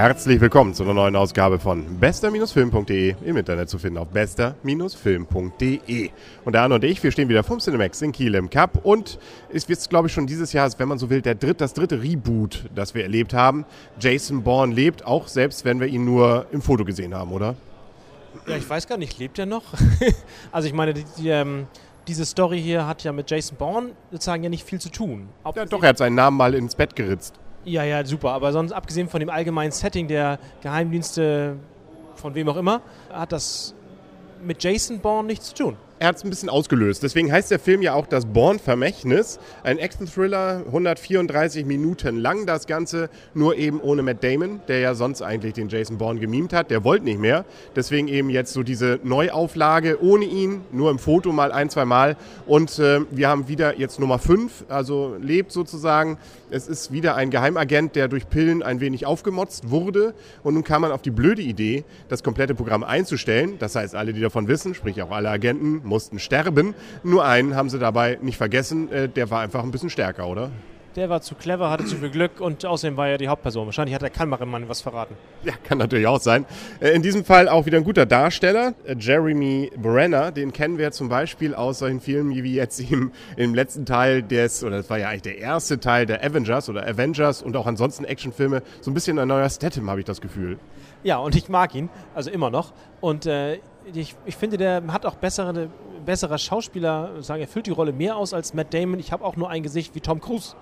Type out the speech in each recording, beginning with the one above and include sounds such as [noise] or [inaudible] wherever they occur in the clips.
Herzlich willkommen zu einer neuen Ausgabe von bester-film.de im Internet zu finden auf bester-film.de. Und der Arne und ich, wir stehen wieder vom Cinemax in Kiel im Cup und es wird, glaube ich, schon dieses Jahr, wenn man so will, der dritt, das dritte Reboot, das wir erlebt haben. Jason Bourne lebt, auch selbst wenn wir ihn nur im Foto gesehen haben, oder? Ja, ich weiß gar nicht, lebt er noch? [laughs] also ich meine, die, die, ähm, diese Story hier hat ja mit Jason Bourne sozusagen ja nicht viel zu tun. Ja, doch, er hat seinen Namen mal ins Bett geritzt. Ja, ja, super. Aber sonst, abgesehen von dem allgemeinen Setting der Geheimdienste, von wem auch immer, hat das mit Jason Bourne nichts zu tun er hat es ein bisschen ausgelöst. Deswegen heißt der Film ja auch das Born-Vermächtnis. Ein Action-Thriller, 134 Minuten lang das Ganze, nur eben ohne Matt Damon, der ja sonst eigentlich den Jason Bourne gemimt hat. Der wollte nicht mehr. Deswegen eben jetzt so diese Neuauflage ohne ihn, nur im Foto mal ein, zwei Mal. Und äh, wir haben wieder jetzt Nummer 5, also lebt sozusagen. Es ist wieder ein Geheimagent, der durch Pillen ein wenig aufgemotzt wurde. Und nun kam man auf die blöde Idee, das komplette Programm einzustellen. Das heißt, alle, die davon wissen, sprich auch alle Agenten, mussten sterben. Nur einen haben sie dabei nicht vergessen, äh, der war einfach ein bisschen stärker, oder? Der war zu clever, hatte zu viel Glück und außerdem war er die Hauptperson. Wahrscheinlich hat der Kameramann was verraten. Ja, kann natürlich auch sein. Äh, in diesem Fall auch wieder ein guter Darsteller. Äh, Jeremy Brenner, den kennen wir zum Beispiel aus solchen Filmen wie jetzt im, im letzten Teil des, oder das war ja eigentlich der erste Teil der Avengers oder Avengers und auch ansonsten Actionfilme. So ein bisschen ein neuer Statham, habe ich das Gefühl. Ja, und ich mag ihn, also immer noch. Und äh, ich, ich finde, der hat auch bessere, besserer Schauspieler, sagen, er füllt die Rolle mehr aus als Matt Damon. Ich habe auch nur ein Gesicht wie Tom Cruise.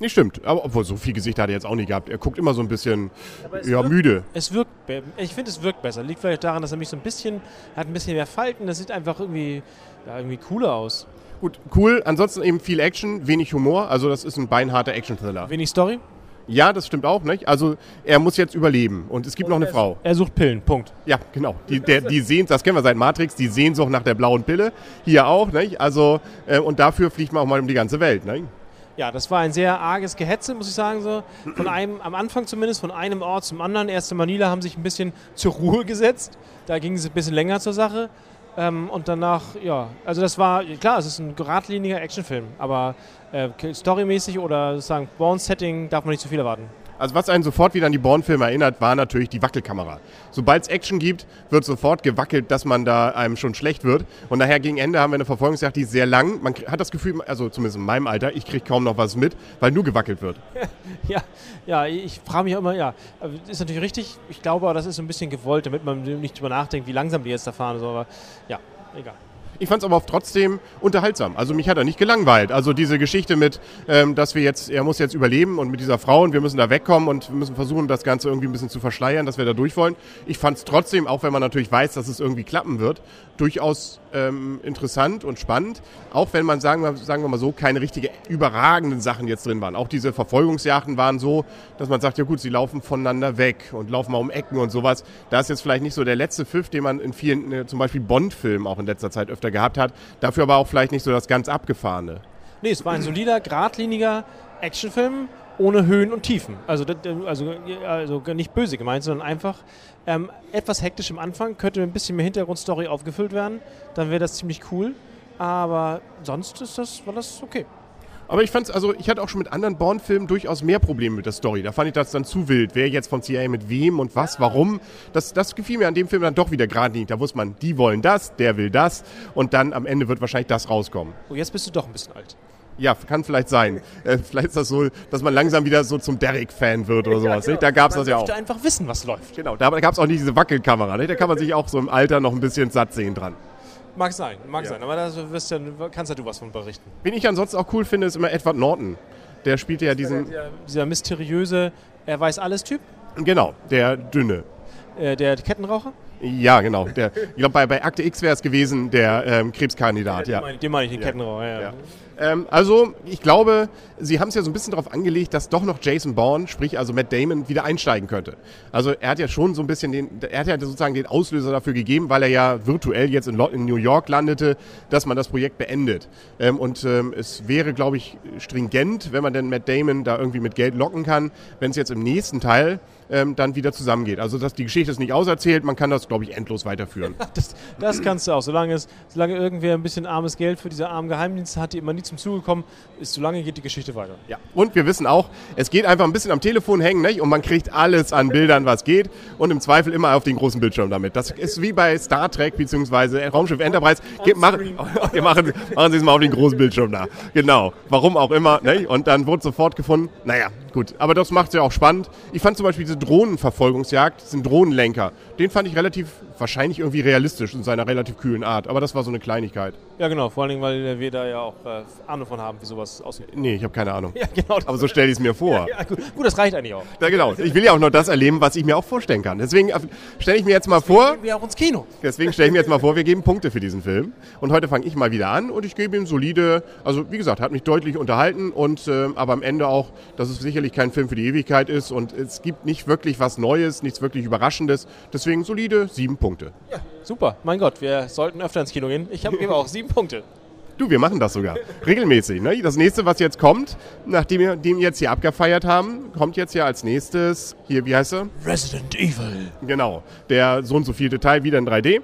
Nicht stimmt, aber obwohl so viel Gesicht hat er jetzt auch nicht gehabt. Er guckt immer so ein bisschen ja, wirkt, müde. Es wirkt, ich finde, es wirkt besser. Liegt vielleicht daran, dass er mich so ein bisschen, er hat ein bisschen mehr Falten. Das sieht einfach irgendwie, ja, irgendwie cooler aus. Gut, cool. Ansonsten eben viel Action, wenig Humor. Also das ist ein beinharter Action-Thriller. Wenig Story? Ja, das stimmt auch, nicht? Also er muss jetzt überleben und es gibt und noch eine er Frau. Er sucht Pillen, Punkt. Ja, genau. Die, der, die sehen, das kennen wir seit Matrix, die Sehnsucht nach der blauen Pille. Hier auch, nicht? Also, äh, und dafür fliegt man auch mal um die ganze Welt, nicht? Ja, das war ein sehr arges Gehetze, muss ich sagen. So. Von einem, am Anfang zumindest, von einem Ort zum anderen. Erst in Manila haben sich ein bisschen zur Ruhe gesetzt. Da ging es ein bisschen länger zur Sache. Ähm, und danach, ja, also das war, klar, es ist ein geradliniger Actionfilm, aber äh, storymäßig oder sozusagen Born-Setting darf man nicht zu viel erwarten. Also was einen sofort wieder an die Bourne-Filme erinnert, war natürlich die Wackelkamera. Sobald es Action gibt, wird sofort gewackelt, dass man da einem schon schlecht wird. Und nachher gegen Ende haben wir eine Verfolgungsjagd, die ist sehr lang. Man hat das Gefühl, also zumindest in meinem Alter, ich kriege kaum noch was mit, weil nur gewackelt wird. [laughs] ja, ja, ich frage mich auch immer, ja, ist natürlich richtig. Ich glaube, das ist ein bisschen gewollt, damit man nicht drüber nachdenkt, wie langsam die jetzt da fahren. Aber ja, egal. Ich fand es aber trotzdem unterhaltsam. Also mich hat er nicht gelangweilt. Also diese Geschichte mit, ähm, dass wir jetzt, er muss jetzt überleben und mit dieser Frau und wir müssen da wegkommen und wir müssen versuchen, das Ganze irgendwie ein bisschen zu verschleiern, dass wir da durch wollen. Ich fand es trotzdem, auch wenn man natürlich weiß, dass es irgendwie klappen wird, durchaus ähm, interessant und spannend. Auch wenn man, sagen wir, sagen wir mal so, keine richtige überragenden Sachen jetzt drin waren. Auch diese Verfolgungsjachten waren so, dass man sagt, ja gut, sie laufen voneinander weg und laufen mal um Ecken und sowas. Da ist jetzt vielleicht nicht so der letzte Pfiff, den man in vielen, äh, zum Beispiel Bond-Filmen auch in letzter Zeit öfter gehabt hat. Dafür aber auch vielleicht nicht so das ganz abgefahrene. Nee, es war ein solider, geradliniger Actionfilm ohne Höhen und Tiefen. Also, also, also nicht böse gemeint, sondern einfach ähm, etwas hektisch am Anfang, könnte ein bisschen mehr Hintergrundstory aufgefüllt werden, dann wäre das ziemlich cool. Aber sonst ist das, war das okay. Aber ich fand's, also ich hatte auch schon mit anderen Bond-Filmen durchaus mehr Probleme mit der Story. Da fand ich das dann zu wild. Wer jetzt von CIA mit wem und was, warum. Das, das gefiel mir an dem Film dann doch wieder gerade nicht. Da wusste man, die wollen das, der will das und dann am Ende wird wahrscheinlich das rauskommen. Oh, jetzt bist du doch ein bisschen alt. Ja, kann vielleicht sein. [laughs] Äh, vielleicht ist das so, dass man langsam wieder so zum Derek-Fan wird oder sowas. Ja, genau. Da gab es das ja auch. Man einfach wissen, was läuft. Genau, da gab es auch nicht diese Wackelkamera. Nicht? Da kann man sich auch so im Alter noch ein bisschen satt sehen dran. Mag sein, mag ja. sein. Aber da wirst ja, kannst ja du was von berichten. Wen ich ansonsten auch cool finde, ist immer Edward Norton. Der spielt ja diesen... Der, dieser mysteriöse, er weiß alles Typ? Genau, der dünne. Äh, der Kettenraucher? Ja, genau. Der, ich glaube, bei, bei Akte X wäre es gewesen, der ähm, Krebskandidat. Ja, den meine mein ich, den Kettenraucher, ja. ja. Ähm, also, ich glaube, sie haben es ja so ein bisschen darauf angelegt, dass doch noch Jason Bourne, sprich also Matt Damon, wieder einsteigen könnte. Also, er hat ja schon so ein bisschen den, er hat ja sozusagen den Auslöser dafür gegeben, weil er ja virtuell jetzt in, in New York landete, dass man das Projekt beendet. Ähm, und ähm, es wäre, glaube ich, stringent, wenn man denn Matt Damon da irgendwie mit Geld locken kann, wenn es jetzt im nächsten Teil ähm, dann wieder zusammengeht. Also dass die Geschichte ist nicht auserzählt, man kann das, glaube ich, endlos weiterführen. [laughs] das, das kannst du auch, solange, es, solange irgendwer ein bisschen armes Geld für diese armen Geheimdienste hat, die immer nie zum Zuge kommen, ist so lange geht die Geschichte weiter. Ja. Und wir wissen auch, es geht einfach ein bisschen am Telefon hängen nicht? und man kriegt alles an Bildern, was geht und im Zweifel immer auf den großen Bildschirm damit. Das ist wie bei Star Trek bzw. Raumschiff Enterprise. Ge machen, [laughs] okay, machen, machen Sie es mal auf den großen Bildschirm da. Genau. Warum auch immer. Nicht? Und dann wurde sofort gefunden, naja, gut. Aber das macht es ja auch spannend. Ich fand zum Beispiel diese Drohnenverfolgungsjagd, diesen Drohnenlenker, den fand ich relativ, wahrscheinlich irgendwie realistisch in seiner relativ kühlen Art. Aber das war so eine Kleinigkeit. Ja, genau. Vor allen Dingen, weil wir da ja auch äh, Ahnung von haben, wie sowas aussieht. Nee, ich habe keine Ahnung. [laughs] Ja, genau. Aber so stelle ich es mir vor. [laughs] Ja, gut. gut, das reicht eigentlich auch. Ja, genau. Ich will ja auch nur das erleben, was ich mir auch vorstellen kann. Deswegen stelle ich mir jetzt mal vor. Gehen wir auch ins Kino. Deswegen stelle ich mir jetzt mal vor, wir geben Punkte für diesen Film. Und heute fange ich mal wieder an und ich gebe ihm solide, also wie gesagt, hat mich deutlich unterhalten und äh, aber am Ende auch, dass es sicherlich kein Film für die Ewigkeit ist und es gibt nicht wirklich was Neues, nichts wirklich Überraschendes. Deswegen solide sieben Punkte. Ja, super. Mein Gott, wir sollten öfter ins Kino gehen. Ich gebe auch sieben Punkte. [laughs] Du, wir machen das sogar. Regelmäßig. Ne? Das nächste, was jetzt kommt, nachdem wir den jetzt hier abgefeiert haben, kommt jetzt ja als nächstes, hier, wie heißt er? Resident Evil. Genau. Der so und so viel Detail wieder in 3D.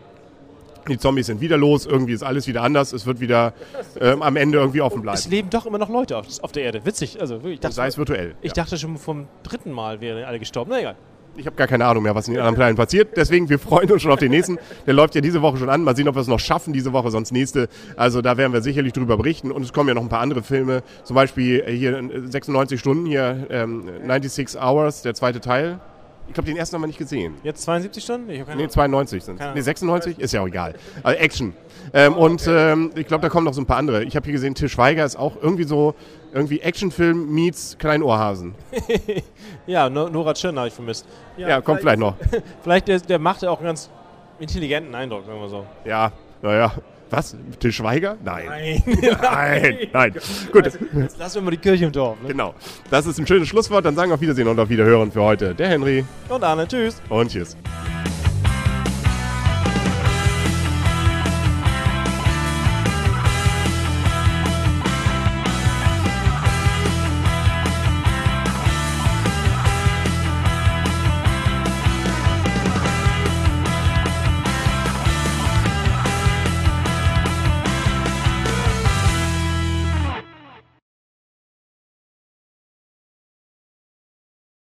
Die Zombies sind wieder los, irgendwie ist alles wieder anders, es wird wieder ähm, am Ende irgendwie offen bleiben. Es leben doch immer noch Leute auf, auf der Erde. Witzig. Also, ich dachte, sei es virtuell. Ich ja. dachte schon vom dritten Mal wären alle gestorben. Na egal. Ich habe gar keine Ahnung mehr, was in den anderen Teilen passiert. Deswegen, wir freuen uns schon auf den nächsten. Der läuft ja diese Woche schon an. Mal sehen, ob wir es noch schaffen diese Woche, sonst nächste. Also da werden wir sicherlich drüber berichten. Und es kommen ja noch ein paar andere Filme. Zum Beispiel hier 96 Stunden, hier ähm, 96 Hours, der zweite Teil. Ich glaube, den ersten haben wir nicht gesehen. Jetzt 72 Stunden? Ich nee, 92 sind es. Nee, 96? Ist ja auch egal. Also Action. Ähm, oh, okay. Und ähm, ich glaube, da kommen noch so ein paar andere. Ich habe hier gesehen, Til Schweiger ist auch irgendwie so, irgendwie Actionfilm meets Kleinohrhasen. [laughs] ja, Nora Tschirn habe ich vermisst. Ja, ja kommt vielleicht, noch. [laughs] vielleicht der, der macht ja auch einen ganz intelligenten Eindruck, sagen wir so. Ja, naja. Was? Til Schweiger? Nein. [laughs] Nein. nein, nein. Gut. Also, jetzt lassen wir mal die Kirche im Dorf. Ne? Genau. Das ist ein schönes Schlusswort. Dann sagen wir auf Wiedersehen und auf Wiederhören für heute. Der Henry. Und Arne. Tschüss. Und tschüss.